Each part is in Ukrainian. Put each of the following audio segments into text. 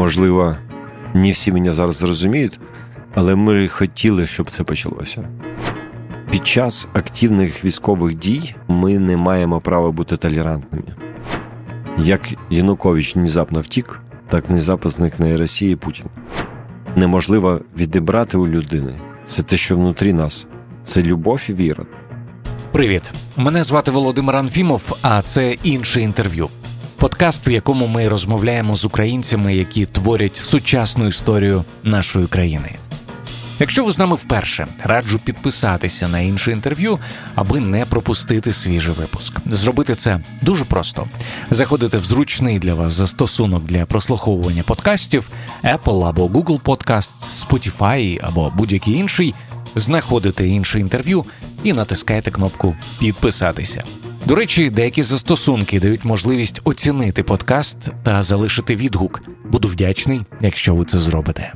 можливо, не всі мене зараз зрозуміють, але ми хотіли, щоб це почалося. Під час активних військових дій ми не маємо права бути толерантними. Як Янукович внезапно втік, так внезапно зникне і Росія і Путін. Неможливо відібрати у людини це те, що внутрі нас, це любов і віра. Привіт, мене звати Володимир Анфімов, а це інше інтерв'ю. Подкаст, в якому ми розмовляємо з українцями, які творять сучасну історію нашої країни. Якщо ви з нами вперше, раджу підписатися на інше інтерв'ю, аби не пропустити свіжий випуск. Зробити це дуже просто: заходите в зручний для вас застосунок для прослуховування подкастів Apple або Google Podcasts, Spotify або будь-який інший, знаходите інше інтерв'ю і натискаєте кнопку Підписатися. До речі, деякі застосунки дають можливість оцінити подкаст та залишити відгук. Буду вдячний, якщо ви це зробите.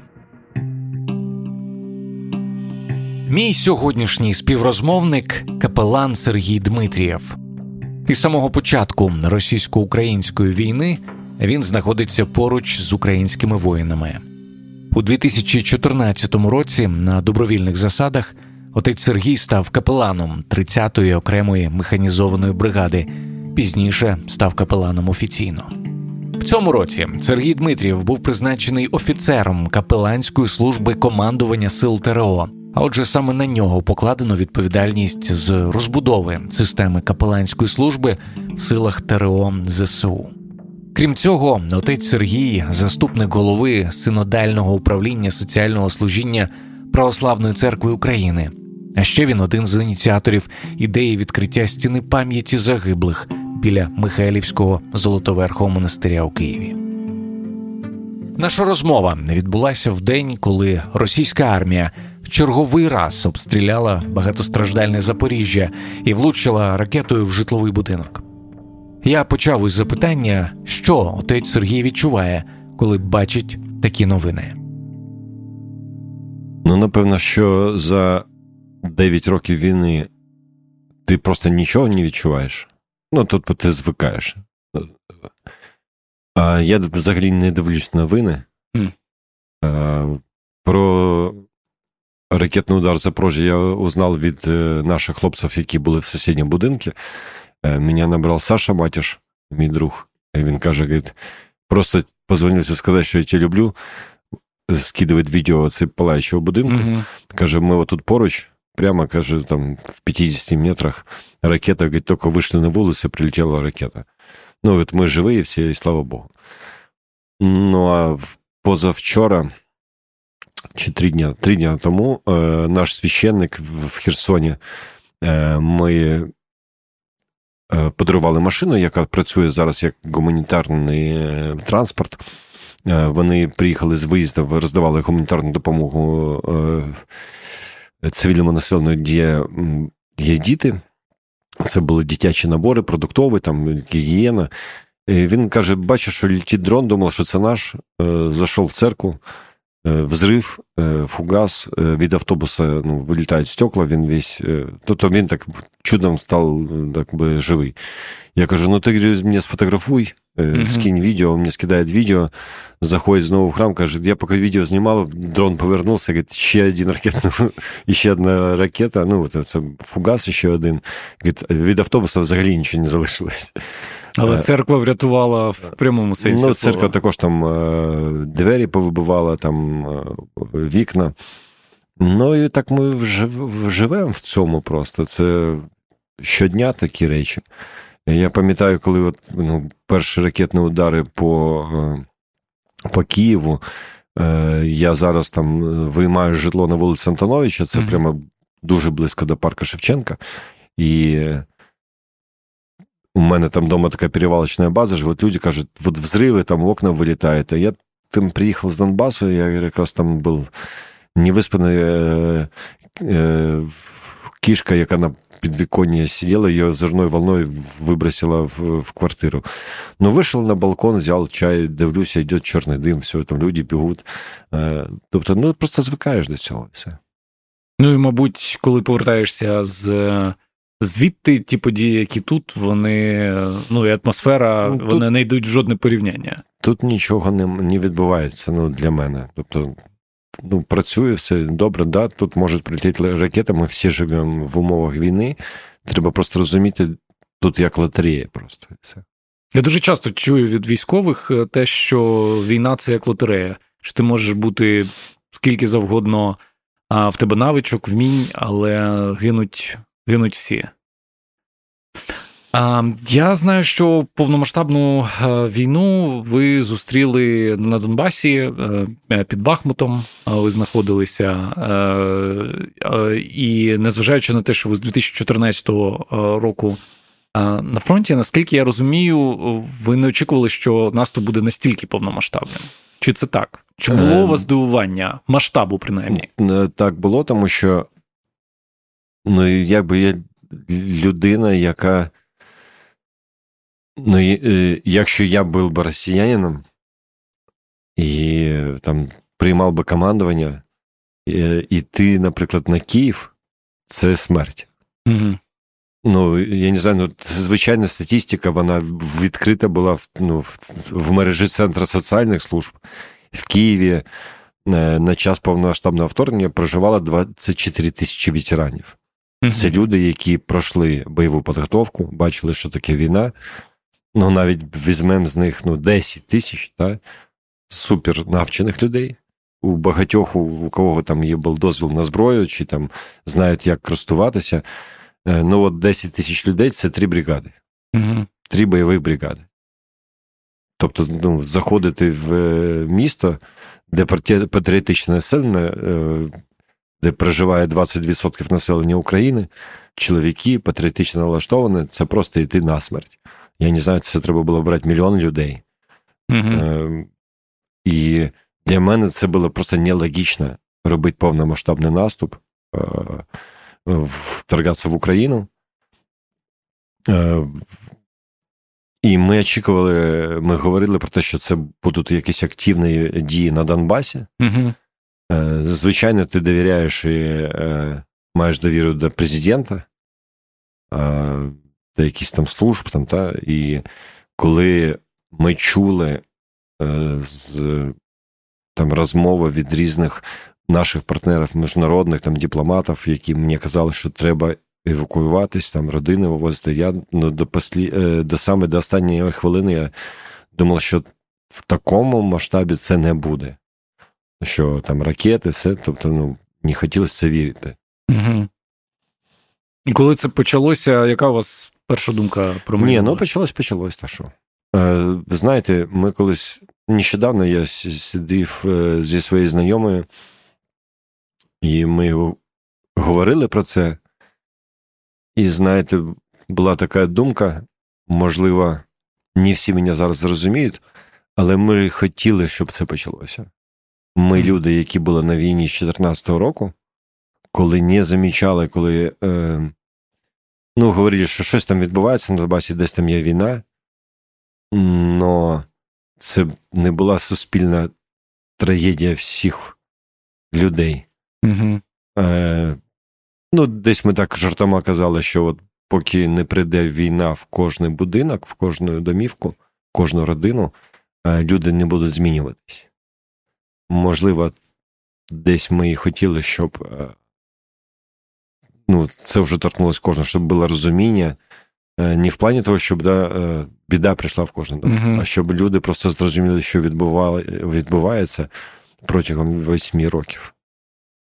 Мій сьогоднішній співрозмовник капелан Сергій Дмитрієв. Із самого початку російсько-української війни він знаходиться поруч з українськими воїнами. У 2014 році на добровільних засадах отець Сергій став капеланом 30-ї окремої механізованої бригади. Пізніше став капеланом офіційно. В цьому році Сергій Дмитрієв був призначений офіцером капеланської служби командування сил ТРО. А отже, саме на нього покладено відповідальність з розбудови системи капеланської служби в силах ТРО ЗСУ. Крім цього, отець Сергій, заступник голови синодального управління соціального служіння Православної церкви України. А ще він один з ініціаторів ідеї відкриття стіни пам'яті загиблих біля Михайлівського золотоверхого монастиря у Києві. Наша розмова відбулася в день, коли російська армія в черговий раз обстріляла багатостраждальне Запоріжжя і влучила ракетою в житловий будинок. Я почав із запитання, що отець Сергій відчуває, коли бачить такі новини. Ну, напевно, що за 9 років війни ти просто нічого не відчуваєш. Ну, тобто ти звикаєш. А Я взагалі не дивлюсь новини. Mm. А, Про ракетний удар Запорожья я узнал від наших хлопців, які були в сусідньому будинку. Меня набрал Саша Матіш, мій друг. І він каже: говорит, просто позвонив і сказав, що я тебе люблю. Скидывает відео це палаючого будинку. Mm-hmm. Каже, ми отут поруч, прямо каже, там в 50 метрах ракета, говорит, тільки вийшли на вулицю, прилетіла ракета. Ну, от ми живі всі, і слава Богу. Ну, а позавчора, чи три дня три дня тому, е, наш священник в, в Херсоні, е, ми е, подарували машину, яка працює зараз як гуманітарний е, транспорт. Е, вони приїхали з виїздів, роздавали гуманітарну допомогу е, цивільному населенню, є, є діти. Це були дитячі набори, продуктові, там гігієна. І Він каже: бачиш, що літить дрон, думав, що це наш. Е, зайшов в церкву, е, взрив, е, фугас від автобуса ну, вилітають стекла, він весь. Тобто він так чудом став так би, живий. Я кажу: ну ти мене сфотографуй, скинь відео, мені скидає відео, заходить знову в храм, каже, я поки відео знімав, дрон повернувся, говорить, ще один ракет, ще одна ракета, ну, це фугас ще один. Говорить, від автобуса взагалі нічого не залишилось. Але церква врятувала в прямому сенсі. Ну, церква також там двері повибивала, там вікна. Ну, і так ми живемо в цьому просто. Це щодня такі речі. Я пам'ятаю, коли от, ну, перші ракетні удари по по Києву. Я зараз там виймаю житло на вулиці Антоновича, це mm-hmm. прямо дуже близько до парка Шевченка. І у мене там вдома така перевалочна база, ж люди кажуть, от взриви, там окна вилітають. А я там приїхав з Донбасу, я якраз там був невиспаний е, е, кішка, яка на підвіконні сиділа, її зерною волною вибросила в, в квартиру. Ну, вийшов на балкон, взяв чай, дивлюся, йде чорний дим, все, там люди бігуть. Е, тобто, ну просто звикаєш до цього. все. Ну і, мабуть, коли повертаєшся з звідти ті події, які тут, вони, ну і атмосфера, ну, тут, вони не йдуть в жодне порівняння. тут нічого не не відбувається ну, для мене. Тобто, ну, працює все добре, да, тут можуть прилетіти ракети, ми всі живемо в умовах війни. Треба просто розуміти, тут як лотерея просто. все. Я дуже часто чую від військових е, те, що війна це як лотерея, що ти можеш бути скільки завгодно а в тебе навичок, вмінь, але гинуть, гинуть всі. Я знаю, що повномасштабну е, війну ви зустріли на Донбасі е, е, під Бахмутом. Ви знаходилися, і незважаючи на те, що ви з 2014 року на фронті, наскільки я розумію, ви не очікували, що наступ буде настільки повномасштабним. Чи це так? Чи було у вас здивування масштабу, принаймні? Так було, тому що ну, якби я людина, яка. Ну, е, якщо я був би росіянином і там приймав би командування, е, і ти, наприклад, на Київ, це смерть. Угу. Ну, я не знаю, ну, звичайна статистика, вона відкрита була ну, в, в мережі Центру соціальних служб. В Києві е, на час повномасштабного вторгнення проживало 24 тисячі ветеранів. Це люди, які пройшли бойову підготовку, бачили, що таке війна ну навіть візьмемо з них ну, 10 тисяч та, супер навчених людей. У багатьох, у кого там є був дозвіл на зброю, чи там знають, як користуватися. Е, ну, от 10 тисяч людей це три бригади, угу. три бойових бригади. Тобто, ну, заходити в е, місто, де патріотичне населення, е, де проживає 20% населення України, чоловіки патріотично налаштовані, це просто йти на смерть. Я не знаю, це треба було брати мільйон людей. Угу. І для мене це було просто нелогічно робити повномасштабний наступ, е, вторгатися в Україну. Е, і ми очікували, ми говорили про те, що це будуть якісь активні дії на Донбасі. Угу. Звичайно, ти довіряєш і маєш довіру до президента до якісь там служб, там, та, і коли ми чули е, з там розмови від різних наших партнерів, міжнародних там дипломатів, які мені казали, що треба евакуюватись, там родини вивозити. Я ну, до послі, е, до саме до останньої хвилини я думав, що в такому масштабі це не буде. Що там ракети, все, тобто, ну, не хотілося це вірити. Угу. І коли це почалося, яка у вас перша думка про мене? Ні, ну почалось, почалось, та що. Е, ви знаєте, ми колись нещодавно я сидів е, зі своєю знайомою, і ми говорили про це. І знаєте, була така думка, можливо, не всі мене зараз зрозуміють, але ми хотіли, щоб це почалося. Ми, люди, які були на війні з 2014 року, коли не замічали, коли е, ну, говорили, що щось там відбувається на Донбасі, десь там є війна, но це не була суспільна трагедія всіх людей. Угу. Е, Ну, десь ми так жартома казали, що от поки не прийде війна в кожний будинок, в кожну домівку, в кожну родину, е, люди не будуть змінюватись. Можливо, десь ми і хотіли, щоб е, ну, це вже торкнулося кожного, щоб було розуміння. Е, не в плані того, щоб да, е, біда прийшла в кожен дом, uh-huh. а щоб люди просто зрозуміли, що відбувається протягом восьми років.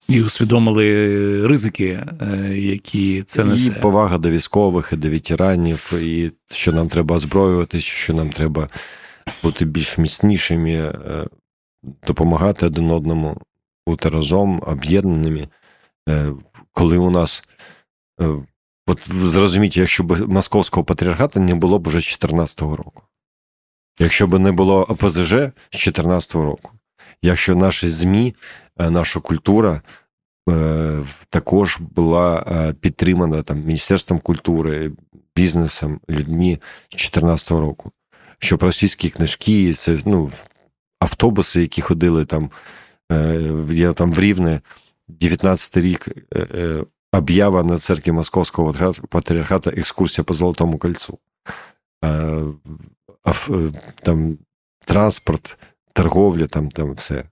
І усвідомили ризики, які це несе. І повага до військових, і до ветеранів, і що нам треба озброюватися, що нам треба бути більш міцнішими, допомагати один одному, бути разом, об'єднаними. Коли у нас От зрозуміть, якщо б московського патріархату не було б уже 2014 року. Якщо б не було ОПЗЖ з 2014 року, якщо наші ЗМІ, е, наша культура е, також була е, підтримана там Міністерством культури, бізнесом, людьми з 2014 року, щоб російські книжки, це ну, автобуси, які ходили там, я там в Рівне, 19 рік об'ява на церкві Московського патріархата екскурсія по Золотому кольцу. Е, там транспорт, торговля, там, там все.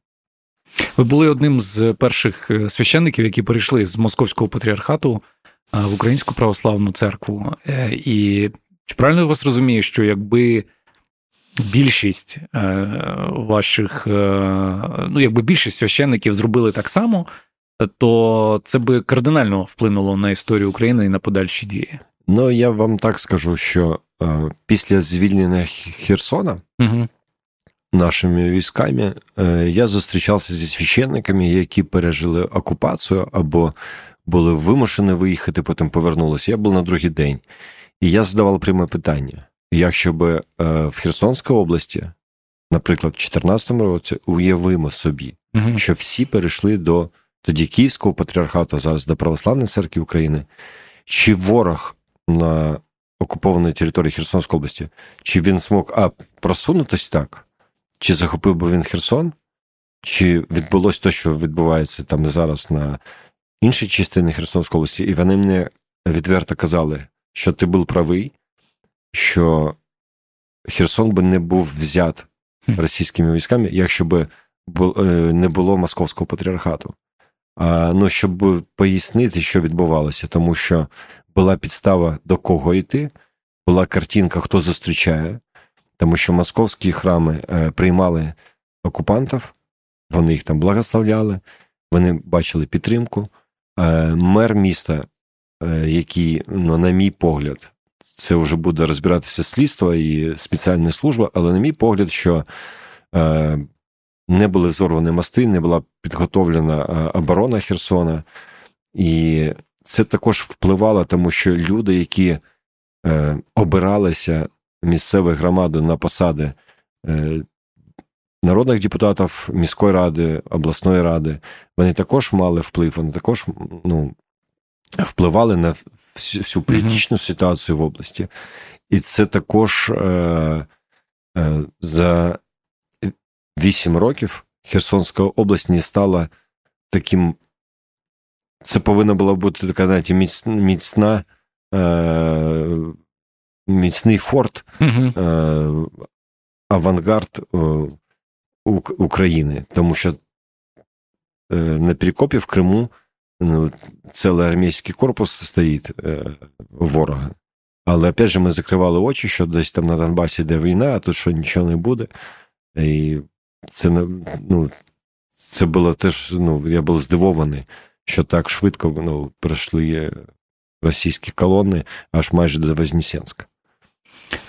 Ви були одним з перших е, священників, які перейшли з московського патріархату е, в Українську православну церкву. Е, і чи правильно я вас розумію, що якби більшість ваших, ну якби більшість священників зробили так само, то це би кардинально вплинуло на історію України і на подальші дії? Ну я вам так скажу, що після звільнення Херсона. Угу нашими військами, е, я зустрічався зі священниками, які пережили окупацію або були вимушені виїхати, потім повернулися. Я був на другий день. І я задавав пряме питання: якщо би е, в Херсонській області, наприклад, в 2014 році, уявимо собі, угу. що всі перейшли до тоді Київського патріархату, зараз до Православної церкви України, чи ворог на окупованій території Херсонської області, чи він змог а просунутись так? чи захопив би він Херсон, чи відбулося те, що відбувається там зараз на іншій частині Херсонської області, і вони мені відверто казали, що ти був правий, що Херсон би не був взят російськими військами, якщо б е, не було московського патріархату. А, Ну, щоб пояснити, що відбувалося, тому що була підстава до кого йти, була картинка, хто зустрічає, тому що московські храми е, приймали окупантів, вони їх там благословляли, вони бачили підтримку. Е, мер міста, е, який, ну, на мій погляд, це вже буде розбиратися слідство і спеціальна служба, але, на мій погляд, що не були зорвані мости, не була підготовлена оборона Херсона, і це також впливало, тому що люди, які обиралися місцевої громади на посади е, народних депутатів міської ради, обласної ради, вони також мали вплив, вони також ну, впливали на всю, всю політичну ситуацію в області. І це також е, е, за вісім років Херсонська область не стала таким. Це повинна була бути така знаєте, міцна. Е, міцний форт, угу. авангард е, України, тому що е, на Перекопі в Криму ну, цілий армійський корпус стоїть ворога. Але опять же, ми закривали очі, що десь там на Донбасі йде війна, а тут що нічого не буде. І це ну, це було теж, ну, я був здивований, що так швидко ну, пройшли російські колони аж майже до Вознесенська.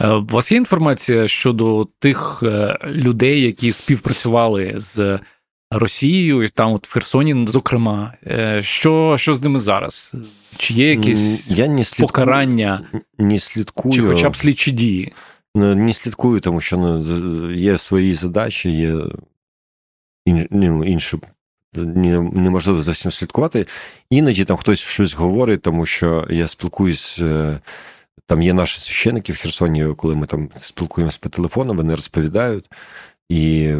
Е, у вас є інформація щодо тих е, людей, які співпрацювали з Росією, там от в Херсоні, зокрема, е, що що з ними зараз? Чи є якесь Я не слідкую, покарання, не слідкую. чи хоча б слідчі дії? Ну, не слідкую, тому що ну, є свої задачі, є ну, інші. Неможливо за всім слідкувати. Іноді там хтось щось говорить, тому що я спілкуюсь там є наші священики в Херсоні, коли ми там спілкуємося по телефону, вони розповідають. І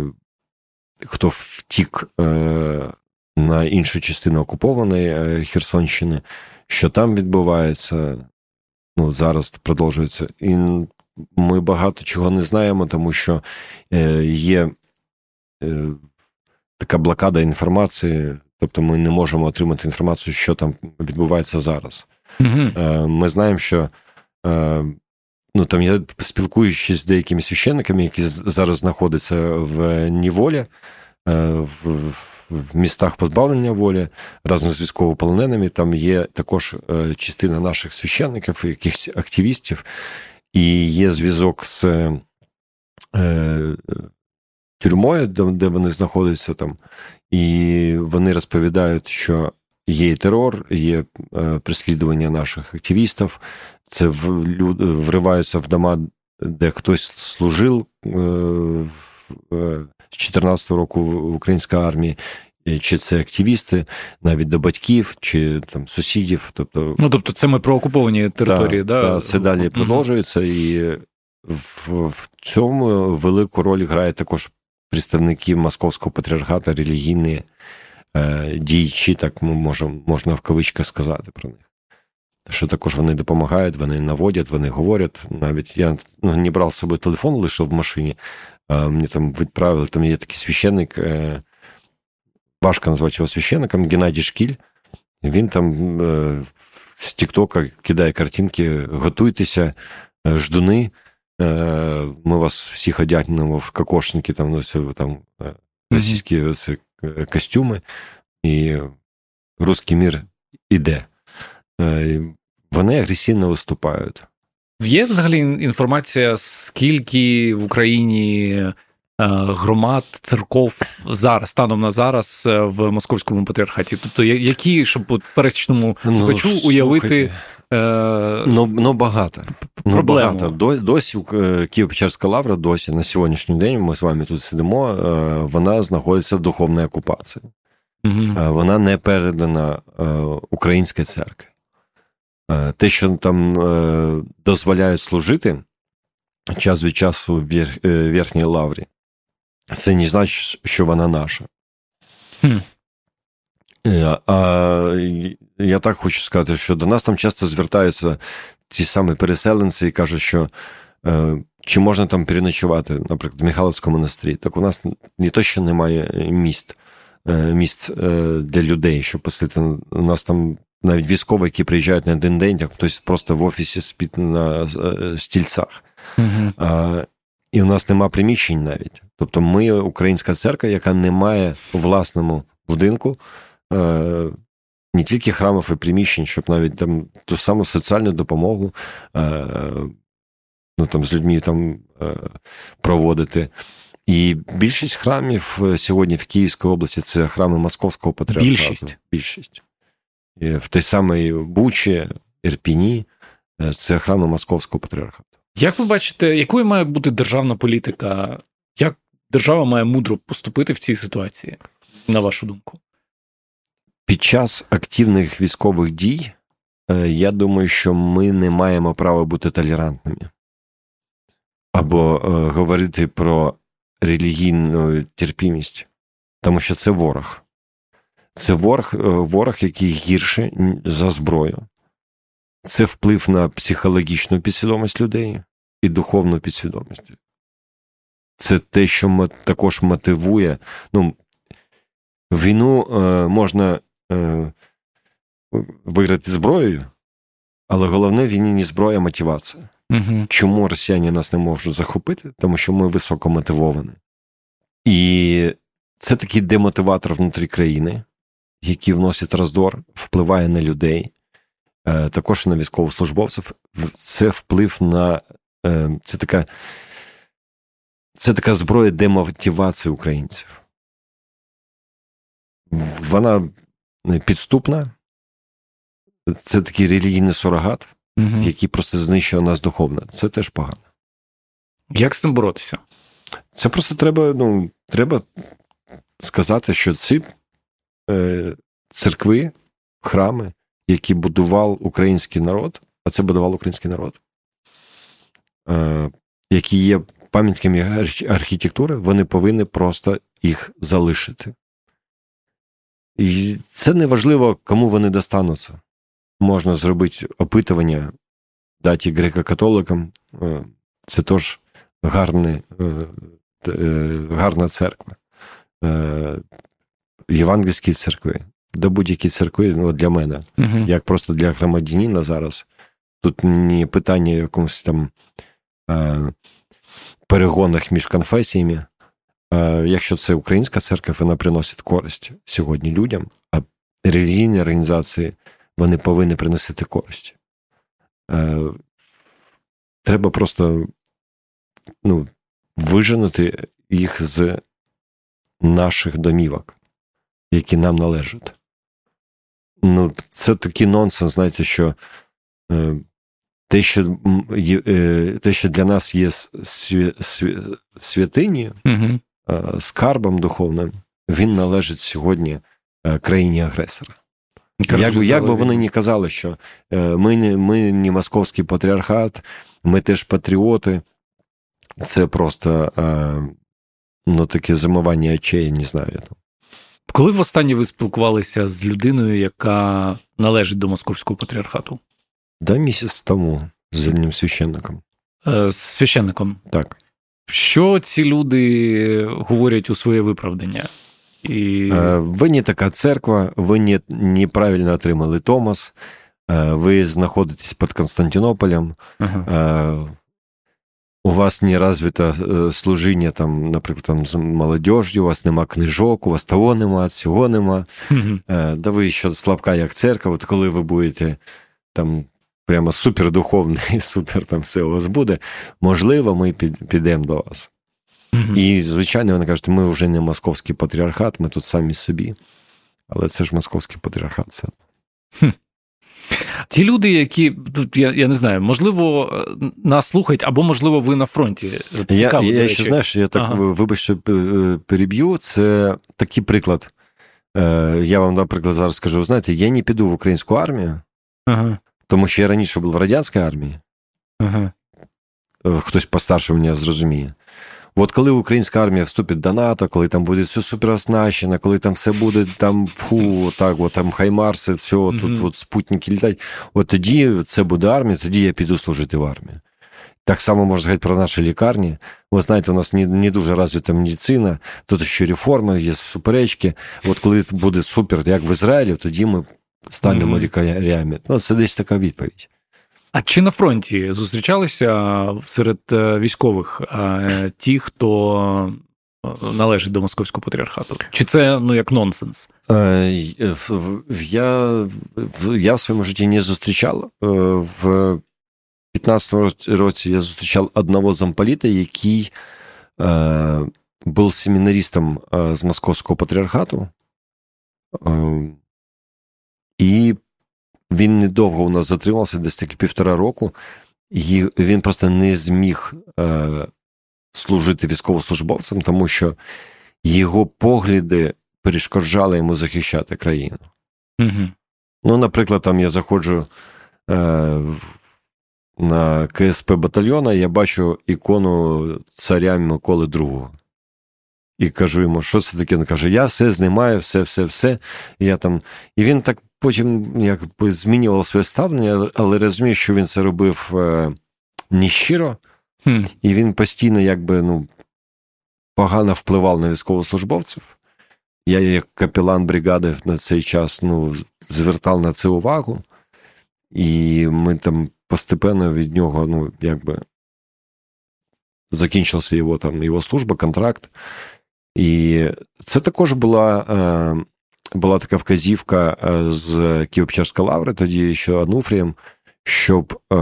хто втік е, на іншу частину окупованої е, Херсонщини, що там відбувається, ну, зараз продовжується. І ми багато чого не знаємо, тому що е, є така блокада інформації, тобто ми не можемо отримати інформацію, що там відбувається зараз. Угу. Ми знаємо, що ну там я спілкуючись з деякими священниками, які зараз знаходяться в Ніволі, е, в містах позбавлення волі разом з військовополоненими, там є також е, частина наших священників, якихось активістів, і є зв'язок з е, тюрмою, де вони знаходяться там, і вони розповідають, що є терор, є переслідування наших активістів, це вриваються в дома, де хтось служив е, е, з 14 року в українській армії. Чи це активісти, навіть до батьків, чи там сусідів. Тобто, ну тобто, це ми про окуповані території, да? да? Це далі продовжується, і в, в цьому велику роль грає також представники московського патріархату, релігійні е, діячі, так ми можемо можна в кавичках сказати про них що також вони допомагають, вони наводять, вони говорять. Навіть я ну, не брав з собою телефон, лише в машині, Мені там відправили, там є такий священник, важко назвати його священником, Геннадій Шкіль. Він там з Тіктока кидає картинки, готуйтеся, ждуни. Ми вас всіх одягнемо в кокошники, там, ну, там російські mm-hmm. Костюми, і русський мір іде. Вони агресивно виступають. Є взагалі інформація, скільки в Україні е, громад, церков зараз, станом на зараз е, в московському патріархаті? Тобто, які, щоб пересічному ну, слухачу ну, уявити. Е... Ну, ну багато. Ну, багато. Досі Києво-Печерська лавра, досі на сьогоднішній день ми з вами тут сидимо, вона знаходиться в духовній окупації. Угу. Вона не передана українській церкві. Е, те, що там е, дозволяють служити час від часу в е, верхній лаврі, це не значить, що вона наша. Хм. А я так хочу сказати, що до нас там часто звертаються ті самі переселенці і кажуть, що чи можна там переночувати, наприклад, в Михайловському монастирі. Так у нас не то, що немає міст, місць для людей, щоб посити. У нас там навіть військові, які приїжджають на один день, як хтось просто в офісі спить на е, стільцях. А, І у нас нема приміщень навіть. Тобто ми українська церква, яка не має у власному будинку е, не тільки храмів і приміщень, щоб навіть там ту саму соціальну допомогу е, ну, там, з людьми там е, проводити. І більшість храмів е, сьогодні в Київській області це храми Московського патріархату. Більшість. Більшість в той самій Бучі, Ірпіні, це храми Московського патріархату. Як ви бачите, якою має бути державна політика? Як держава має мудро поступити в цій ситуації, на вашу думку? Під час активних військових дій, е, я думаю, що ми не маємо права бути толерантними або е, говорити про релігійну терпімість, тому що це ворог. Це ворог, е, ворог, який гірше за зброю. Це вплив на психологічну підсвідомість людей і духовну підсвідомість. Це те, що також мотивує. Ну, Війну можна е, виграти зброєю, але головне в війні не зброя, а мотивація. Угу. Чому росіяни нас не можуть захопити? Тому що ми високо мотивовані. І це такий демотиватор внутрі країни які вносять роздор, впливає на людей, е, також на військовослужбовців. Це вплив на е, це така це така зброя демотивації українців. Вона підступна, це такий релігійний сурогат, угу. який просто знищує нас духовно. Це теж погано. Як з цим боротися? Це просто треба, ну, треба сказати, що ці Е, церкви, храми, які будував український народ, а це будував український народ, е, які є пам'ятками архітектури, вони повинні просто їх залишити. І це не важливо, кому вони достануться. Можна зробити опитування, дати греко-католикам. Е, це теж гарна церква євангельській церкви, до будь-якої церкви, ну, для мене, uh як просто для громадянина зараз. Тут не питання якомусь там е, перегонах між конфесіями. Е, якщо це українська церква, вона приносить користь сьогодні людям, а релігійні організації вони повинні приносити користь. Е, треба просто ну, виженути їх з наших домівок які нам належать. Ну, Це такий нонсенс, знаєте, що е, те, що те, що для нас є свя, свя, святині угу. Е, скарбом духовним, він належить сьогодні е, країні агресора. Як би, як би вони не казали, що е, ми не ми не московський патріархат, ми теж патріоти, це просто ну, таке замивання очей, не знаю. Коли в останнє ви спілкувалися з людиною, яка належить до московського патріархату? Да, місяць тому з одним священником. З священником? Так. Що ці люди говорять у своє виправдання? І... Ви не така церква, ви не, неправильно отримали Томас, ви знаходитесь під Константинополем. Ага у вас не развито е, служіння, там, наприклад, там, з молодежю, у вас нема книжок, у вас того нема, цього нема. Да ви ще слабка, як церква, от коли ви будете там прямо супердуховний, супер там все у вас буде, можливо, ми підемо до вас. Mm-hmm. І, звичайно, вони кажуть, ми вже не московський патріархат, ми тут самі собі. Але це ж московський патріархат. Це. Ті люди, які тут я я не знаю, можливо, нас слухають, або, можливо, ви на фронті. Цікаво, я я ще знаєш, я так ага. вибачте, переб'ю. Це такий приклад. Е, я вам, наприклад, зараз скажу: ви знаєте, я не піду в українську армію, ага. Тому що я раніше був в радянській армії. Ага. Е, хтось постарше мене зрозуміє. От коли українська армія вступить до НАТО, коли там буде все супероснащено, коли там все буде там фу, так, от там хаймарси, все, mm-hmm. тут от спутники літають, от тоді це буде армія, тоді я піду служити в армію. Так само можна сказати про наші лікарні. Ви знаєте, у нас не не дуже розвита медицина, тут ще реформи, є суперечки. От коли буде супер, як в Ізраїлі, тоді ми станемо mm-hmm. лікарями. Ну, Це десь така відповідь. А чи на фронті зустрічалися серед е, військових е, ті, хто е, належить до московського патріархату? Чи це ну як нонсенс? Я я в своєму житті не зустрічав. В 15 році я зустрічав одного замполіта, який був семінаристом з московського патріархату. І він недовго у нас затримався, десь таки півтора року, і він просто не зміг е, служити військовослужбовцем, тому що його погляди перешкоджали йому захищати країну. Угу. Ну, наприклад, там я заходжу е, на КСП батальйона, я бачу ікону царя Миколи II. І кажу йому, що це таке? Він каже, я все знімаю, все, все, все. І я там... І він так потім якби змінював своє ставлення, але розумію, що він це робив е, нещиро, хм. і він постійно якби ну, погано впливав на військовослужбовців. Я, як капелан бригади на цей час ну, звертав на це увагу, і ми там постепенно від нього, ну, якби закінчився його там його служба, контракт. І це також була е, була така вказівка е, з Києво-Печерської лаври, тоді що Ануфрієм, щоб е,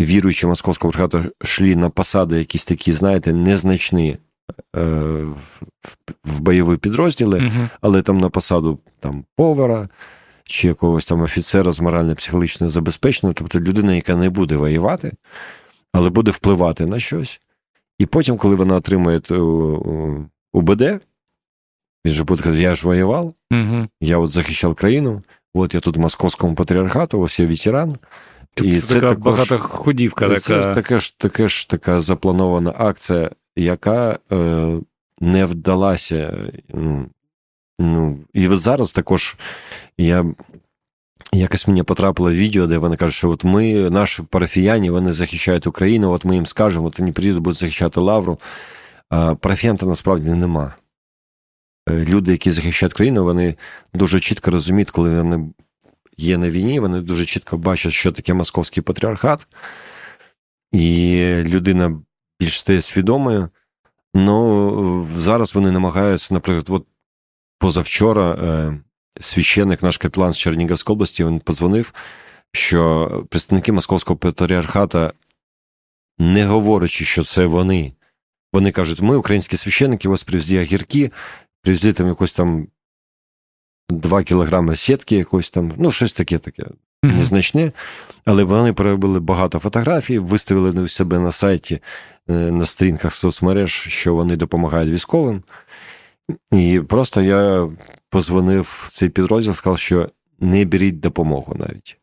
віруючи московського патріархату йшли на посади якісь такі, знаєте, незначні е, в бойові підрозділи, uh але там на посаду там повара чи якогось там офіцера з морально-психологічно забезпеченого, тобто людина, яка не буде воювати, але буде впливати на щось. І потім, коли вона отримує УБД, він же буде казати, я ж воював, угу. я от захищав країну, от я тут в московському патріархату, ось я ветеран. І це, це така також, багата ходівка. Це така. таке ж таке ж така запланована акція, яка е, не вдалася. Ну, ну, І от зараз також я. Якось мені потрапило відео, де вони кажуть, що от ми, наші парафіяні, вони захищають Україну, от ми їм скажемо, от вони приїдуть, будуть захищати Лавру. А парафіян насправді нема. Е, люди, які захищають країну, вони дуже чітко розуміють, коли вони є на війні, вони дуже чітко бачать, що таке московський патріархат, і людина більш стає свідомою. Ну зараз вони намагаються, наприклад, от позавчора е, священник, наш капелан з Чернігівської області, він позвонив, що представники московського патріархата, не говорячи, що це вони. Вони кажуть, ми, українські священники, ось привезли огірки, привезли там якось там 2 кілограми сітки, якось там, ну, щось таке таке mm-hmm. незначне. Але вони переробили багато фотографій, виставили у себе на сайті, е, на сторінках соцмереж, що вони допомагають військовим. І просто я позвонив в цей підрозділ, сказав, що не беріть допомогу навіть.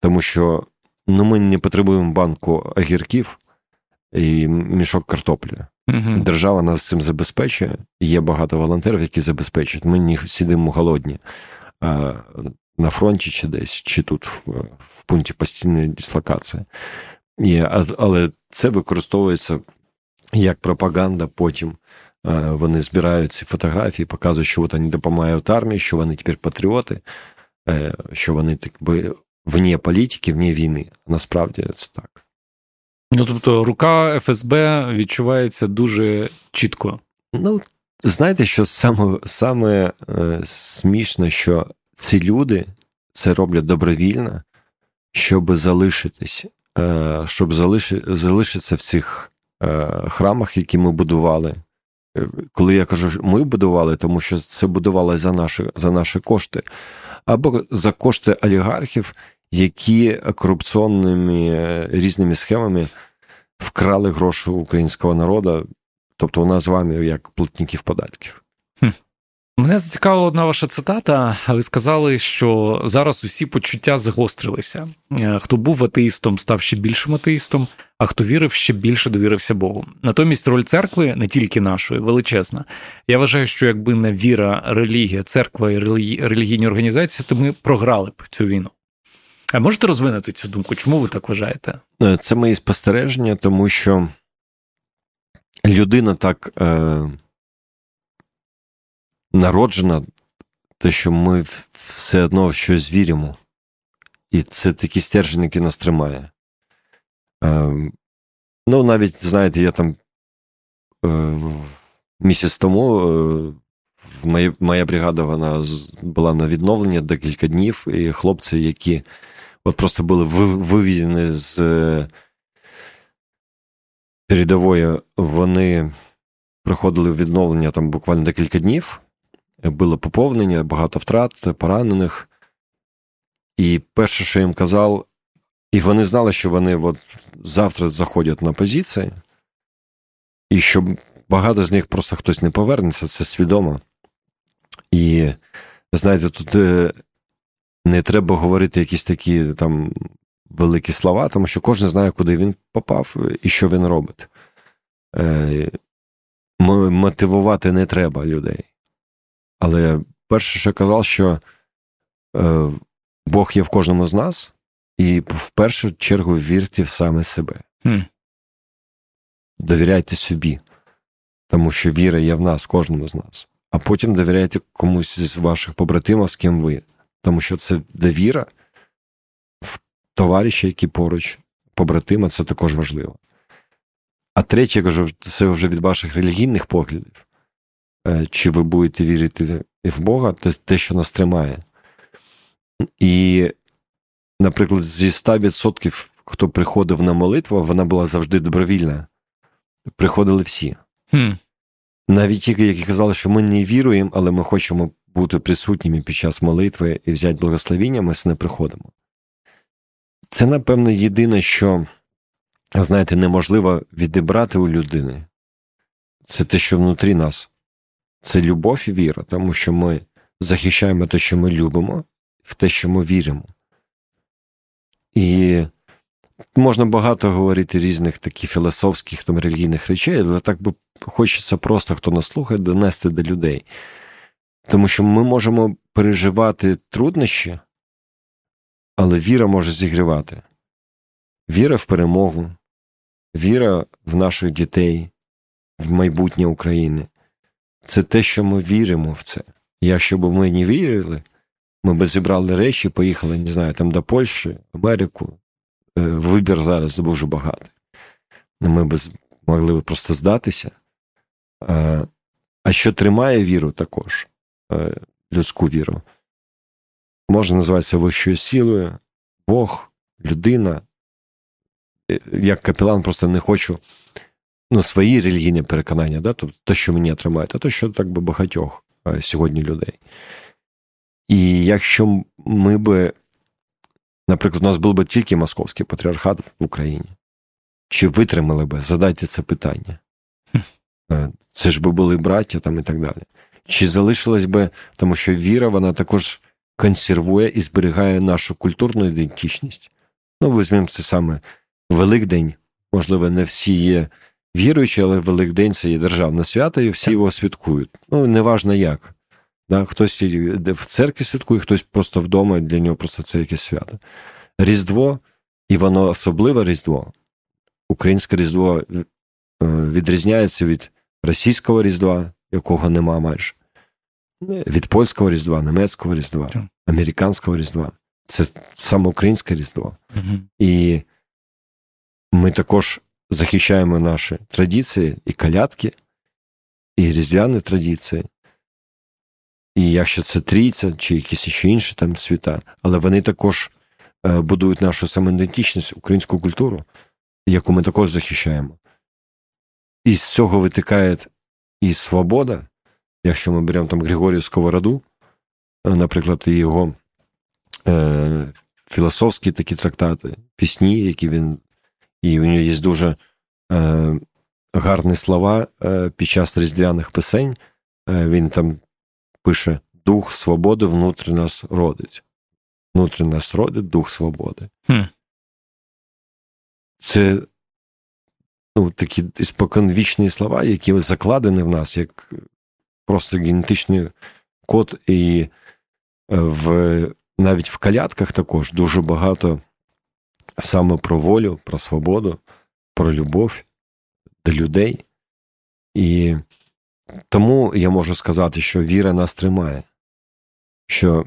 Тому що ну, ми не потребуємо банку огірків і мішок картоплі. Угу. Держава нас цим забезпечує. Є багато волонтерів, які забезпечують. Ми не сидимо голодні а, на фронті чи десь, чи тут в, в пункті постійної дислокації. І, Але це використовується як пропаганда потім вони збирають ці фотографії, показують, що от вони допомагають армії, що вони тепер патріоти, що вони так би вне політики, вне війни. Насправді це так. Ну, тобто, рука ФСБ відчувається дуже чітко. Ну, знаєте, що саме саме е, смішно, що ці люди це роблять добровільно, щоб залишитись, е, щоб залиши, залишитися в цих е, храмах, які ми будували. Е, коли я кажу, ми будували, тому що це будували за наші, за наші кошти, або за кошти олігархів, які корупційними е, різними схемами вкрали гроші українського народу, тобто у нас з вами як платників податків. Мене зацікавила одна ваша цитата. Ви сказали, що зараз усі почуття загострилися. Е, хто був атеїстом, став ще більшим атеїстом, а хто вірив, ще більше довірився Богу. Натомість роль церкви, не тільки нашої, величезна. Я вважаю, що якби не віра, релігія, церква і релігійні організації, то ми програли б цю війну. А можете розвинути цю думку? Чому ви так вважаєте? Е, це мої спостереження, тому що людина так е, народжена, те, що ми все одно в щось віримо. І це такий стержень, який нас тримає. Е, Ну, навіть, знаєте, я там е, місяць тому. Е, Моя моя бригада вона була на відновленні декілька днів, і хлопці, які от просто були вивезені з е, передової, вони проходили відновлення там буквально декілька днів. Було поповнення, багато втрат, поранених. І перше, що їм казав, і вони знали, що вони от завтра заходять на позиції, і що багато з них просто хтось не повернеться, це свідомо. І знаєте, тут е, не треба говорити якісь такі там великі слова, тому що кожен знає, куди він попав і що він робить. Е, мотивувати не треба людей. Але перше, що я казав, що е, Бог є в кожному з нас, і в першу чергу вірте в саме себе. Mm. Довіряйте собі, тому що віра є в нас, кожному з нас. А потім довіряйте комусь з ваших побратимів, з ким ви тому що це довіра в товариша, які поруч, побратима, це також важливо. А третє, я кажу, це вже від ваших релігійних поглядів. Е, чи ви будете вірити в Бога, це те, що нас тримає. І, наприклад, зі 100%, хто приходив на молитву, вона була завжди добровільна. Приходили всі. Хм. Навіть ті, які казали, що ми не віруємо, але ми хочемо бути присутніми під час молитви і взяти благословіння, ми не приходимо. Це, напевно, єдине, що, знаєте, неможливо відібрати у людини. Це те, що внутрі нас. Це любов і віра, тому що ми захищаємо те, що ми любимо, в те, що ми віримо. І можна багато говорити різних таких філософських там, релігійних речей, але так би хочеться просто, хто нас слухає, донести до людей. Тому що ми можемо переживати труднощі, але віра може зігрівати. Віра в перемогу, віра в наших дітей, в майбутнє України. Це те, що ми віримо в це. Якщо б ми не вірили, ми б зібрали речі, поїхали, не знаю, там до Польщі, Америку. Е, вибір зараз дуже багатий. Ми б могли б просто здатися. Е, а що тримає віру також? Е, людську віру. Можна називатися вищою силою, Бог, людина. Е, як капелан просто не хочу ну, свої релігійні переконання, да? тобто те, що мені тримає, а то, що так би багатьох е, сьогодні людей. І якщо ми би, наприклад, у нас був би тільки московський патріархат в Україні, чи витримали би, задайте це питання. Це ж би були браття там і так далі. Чи залишилось би, тому що віра, вона також консервує і зберігає нашу культурну ідентичність. Ну, візьмемо це саме Великдень. Можливо, не всі є віруючі, але Великдень це є державне свято, і всі його святкують. Ну, неважно як. Да? Хтось в церкві святкує, хтось просто вдома, для нього просто це якесь свято. Різдво, і воно особливе Різдво. Українське Різдво відрізняється від російського Різдва, якого нема майже, від польського Різдва, німецького Різдва, американського Різдва. Це саме українське Різдво. Угу. І ми також захищаємо наші традиції і калятки, і різдвяні традиції. І якщо це трійця чи якісь ще інші там свята, але вони також е, будують нашу самоідентичність, українську культуру, яку ми також захищаємо. І з цього витикає і свобода, якщо ми беремо там Григорію Сковороду, е, наприклад, і його е, філософські такі трактати, пісні, які він. І у нього є дуже е, гарні слова е, під час різдвяних писень. Е, він там пише: Дух свободи внутрі нас родить. Внутрі нас родить дух свободи. Хм. Це ну, такі споконвічні слова, які закладені в нас, як просто генетичний код, і е, в, навіть в калядках також дуже багато саме про волю, про свободу, про любов до людей. І тому я можу сказати, що віра нас тримає, що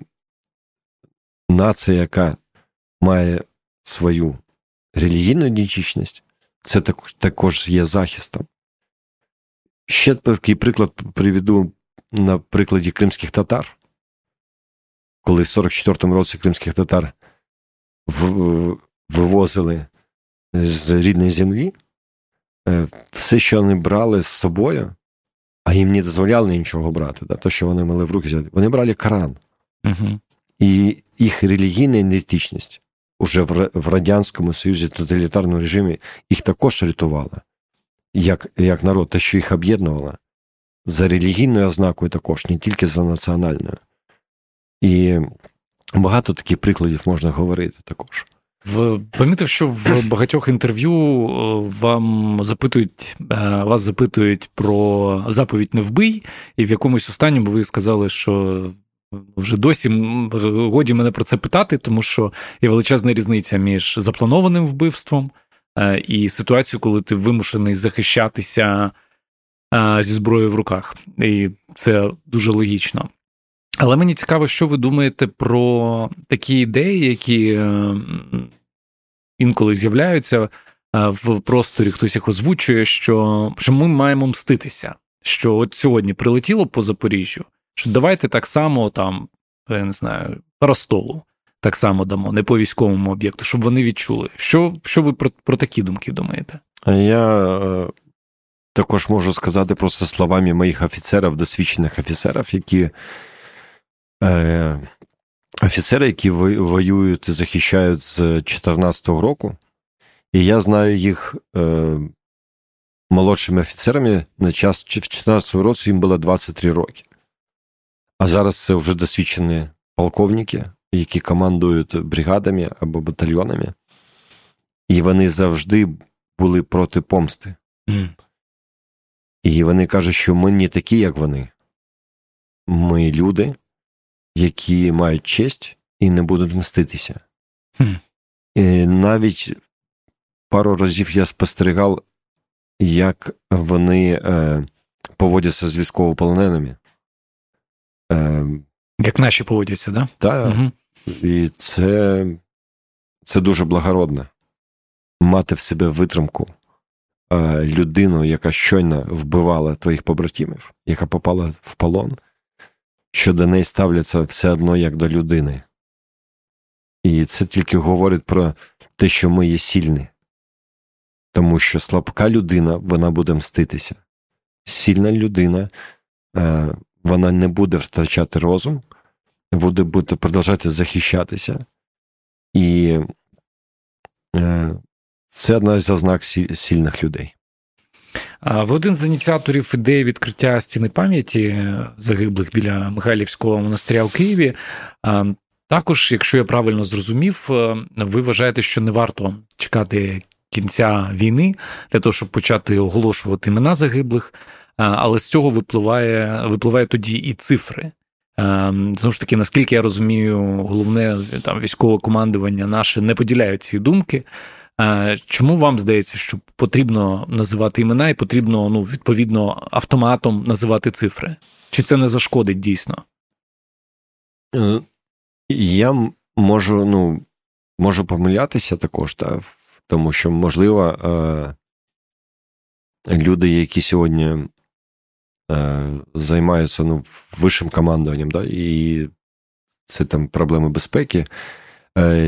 нація, яка має свою релігійну дічічність, це також є захистом. Ще такий приклад приведу на прикладі кримських татар, коли в 44-му році кримських татар вивозили з рідної землі, е, все, що вони брали з собою, а їм не дозволяли нічого брати, да, то, що вони мали в руки взяти, вони брали Коран. Угу. І їх релігійна ідентичність уже в Радянському Союзі тоталітарному режимі їх також рятувала, як як народ, те, що їх об'єднувало за релігійною ознакою також, не тільки за національною. І багато таких прикладів можна говорити також. В помітив, що в багатьох інтерв'ю е, вам запитують, е, вас запитують про заповідь не вбий, і в якомусь останньому ви сказали, що вже досі годі мене про це питати, тому що є величезна різниця між запланованим вбивством і ситуацією, коли ти вимушений захищатися зі зброєю в руках. І це дуже логічно. Але мені цікаво, що ви думаєте про такі ідеї, які е, інколи з'являються е, в просторі, хтось їх озвучує, що що ми маємо мститися. Що от сьогодні прилетіло по Запоріжжю, що давайте так само там, я не знаю, по Ростову так само дамо, не по військовому об'єкту, щоб вони відчули. Що що ви про, про такі думки думаєте? Я е, також можу сказати просто словами моїх офіцерів, досвідчених офіцерів, які Е, офіцери, які воюють і захищають з 2014 року, і я знаю їх е, молодшими офіцерами на час в 2014 році їм було 23 роки. А зараз це вже досвідчені полковники, які командують бригадами або батальйонами, і вони завжди були проти помсти. Mm. І вони кажуть, що ми не такі, як вони. Ми люди, які мають честь і не будуть мститися. Хм. І Навіть пару разів я спостерігав, як вони е, поводяться з військовополоненими. Е, Як наші поводяться, да? так? Угу. І це, це дуже благородно. Мати в себе витримку. Е, людину, яка щойно вбивала твоїх побратимів, яка попала в полон що до неї ставляться все одно як до людини. І це тільки говорить про те, що ми є сильні, тому що слабка людина вона буде мститися. Сильна людина е, вона не буде втрачати розум, буде буде продовжувати захищатися. І е, це одна з ознак сильних людей. Ви один з ініціаторів ідеї відкриття стіни пам'яті загиблих біля Михайлівського монастиря у Києві. Також, якщо я правильно зрозумів, е, ви вважаєте, що не варто чекати кінця війни для того, щоб почати оголошувати імена загиблих, але з цього випливає випливає тоді і цифри. Знову ж таки, наскільки я розумію, головне там військове командування наше не поділяють ці думки. Чому вам здається, що потрібно називати імена і потрібно ну, відповідно автоматом називати цифри? Чи це не зашкодить дійсно? Е, я можу ну, можу помилятися також, та, тому що, можливо, е, люди, які сьогодні е, займаються ну, вищим командуванням, да, і це там проблеми безпеки.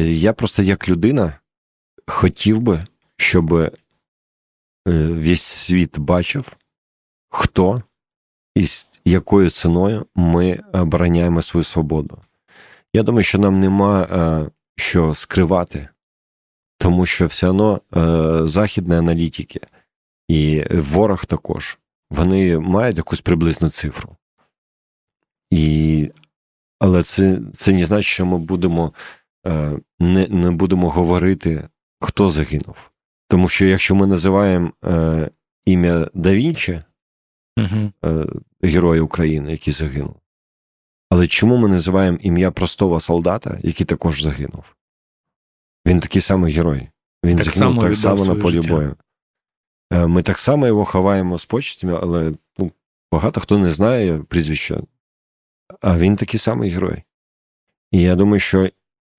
Я просто як людина хотів би, щоб весь світ бачив, хто і якою ціною ми обороняємо свою свободу. Я думаю, що нам нема е, що скривати, тому що все одно е, західні аналітики і ворог також вони мають якусь приблизну цифру. І, Але це це не значить, що ми будемо е, не, не будемо говорити, хто загинув. Тому що якщо ми називаємо е, ім'я да Вінчі, угу. героя України, який загинув, але чому ми називаємо ім'я простого солдата, який також загинув? Він такий самий герой. Він так загинув так само на полі життя. бою. Е, ми так само його ховаємо з почтями, але ну, багато хто не знає прізвища. А він такий самий герой. І я думаю, що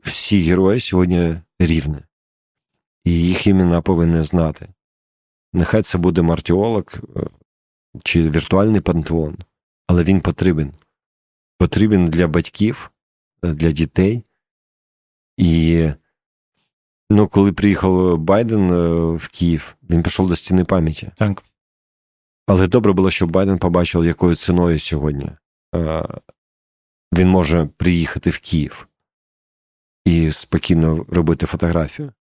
всі герої сьогодні рівні. І їх імена повинні знати. Нехай це буде мартіолог е, чи віртуальний пантеон, але він потрібен потрібен для батьків, е, для дітей. І ну, коли приїхав Байден е, в Київ, він пішов до стіни пам'яті. Так. Але добре було, щоб Байден побачив, якою ціною сьогодні е, він може приїхати в Київ і спокійно робити фотографію.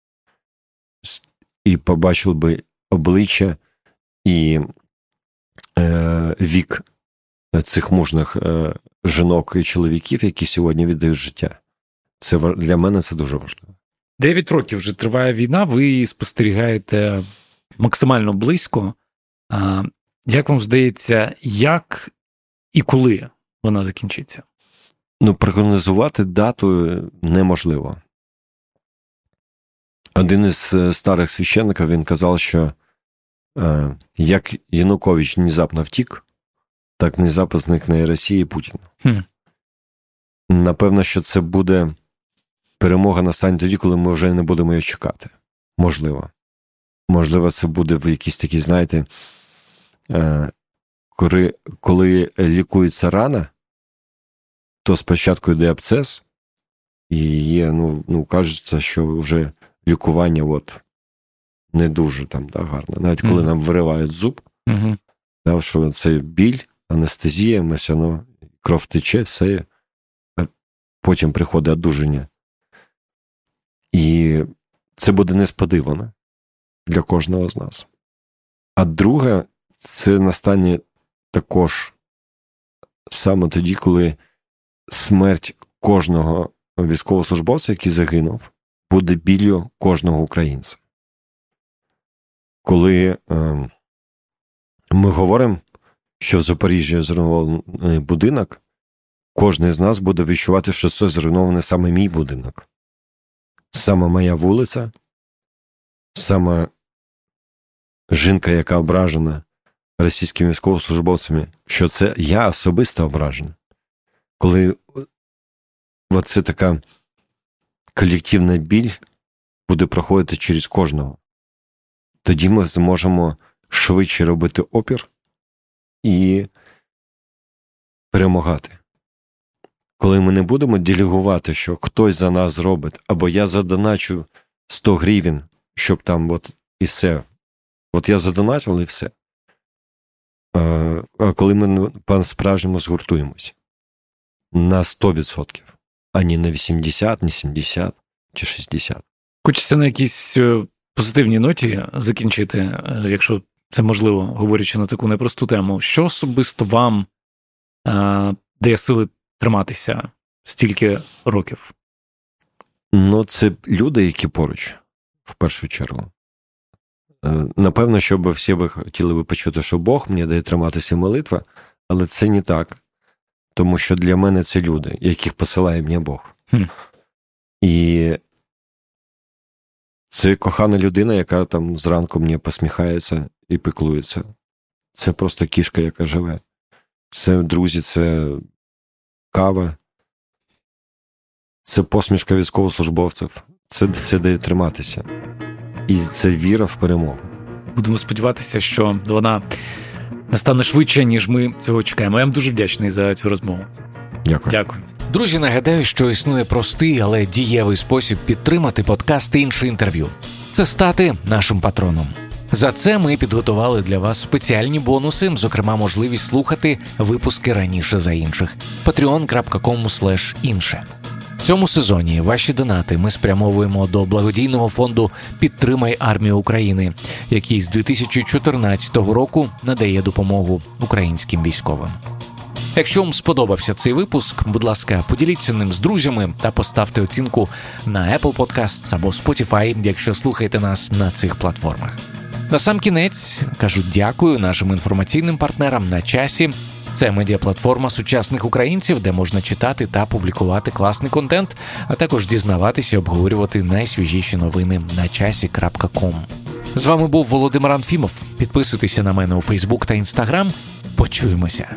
І побачив би обличчя і вік цих мужних жінок і чоловіків, які сьогодні віддають життя. Це для мене це дуже важливо. Дев'ять років вже триває війна. Ви її спостерігаєте максимально близько. Як вам здається, як і коли вона закінчиться? Ну, прогнозувати дату неможливо. Один із е, старих священників він казав, що е, як Янукович внезапно втік, так внезапно зникне і Росія і Путін. Хм. Напевно, що це буде перемога настане тоді, коли ми вже не будемо її чекати. Можливо. Можливо, це буде в якійсь такій, знаєте, е, коли, коли лікується рана, то спочатку йде абцес, і є, ну, ну кажеться, що вже лікування от, не дуже там да, гарно. Навіть коли mm-hmm. нам виривають зуб, mm-hmm. да, що це біль, анестезія, ми все одно кров тече, все. Потім приходить одужання. І це буде несподівано для кожного з нас. А друге, це настане також саме тоді, коли смерть кожного військовослужбовця, який загинув, буде біллю кожного українця. Коли е, ми говоримо що в Запоріжжі зруйнований будинок, кожен з нас буде відчувати, що це зруйнований саме мій будинок, саме моя вулиця, саме жінка, яка ображена російськими військовослужбовцями, що це я особисто ображений. Коли оце така колективна біль буде проходити через кожного, тоді ми зможемо швидше робити опір і перемагати. Коли ми не будемо делегувати, що хтось за нас зробить, або я задоначу 100 гривень, щоб там от і все. От я задоначив і все. А коли ми по-справжньому згуртуємось на 100%, а не на 80, не 70 чи 60. Хочеться на якійсь е, позитивній ноті закінчити, е, якщо це можливо, говорячи на таку непросту тему. Що особисто вам е, дає сили триматися стільки років? Ну, це люди, які поруч, в першу чергу. Е, напевно, що би всі би хотіли би почути, що Бог мені дає триматися молитва, але це не так. Тому що для мене це люди, яких посилає мені Бог. Хм. І Це кохана людина, яка там зранку мені посміхається і пиклується. Це просто кішка, яка живе. Це друзі, це кава, це посмішка військовослужбовців, це це дає триматися. І це віра в перемогу. Будемо сподіватися, що вона настане швидше, ніж ми цього чекаємо. Я вам дуже вдячний за цю розмову. Дякую. Дякую. Друзі, нагадаю, що існує простий, але дієвий спосіб підтримати подкаст інше інтерв'ю. Це стати нашим патроном. За це ми підготували для вас спеціальні бонуси, зокрема, можливість слухати випуски раніше за інших. patreon.com інше. В цьому сезоні ваші донати ми спрямовуємо до благодійного фонду Підтримай армію України, який з 2014 року надає допомогу українським військовим. Якщо вам сподобався цей випуск, будь ласка, поділіться ним з друзями та поставте оцінку на Apple Podcasts або Spotify, якщо слухаєте нас на цих платформах. На сам кінець кажу дякую нашим інформаційним партнерам на часі. Це медіаплатформа сучасних українців, де можна читати та публікувати класний контент, а також дізнаватися, і обговорювати найсвіжіші новини на часі.ком. З вами був Володимир Анфімов. Підписуйтеся на мене у Фейсбук та Інстаграм. Почуємося.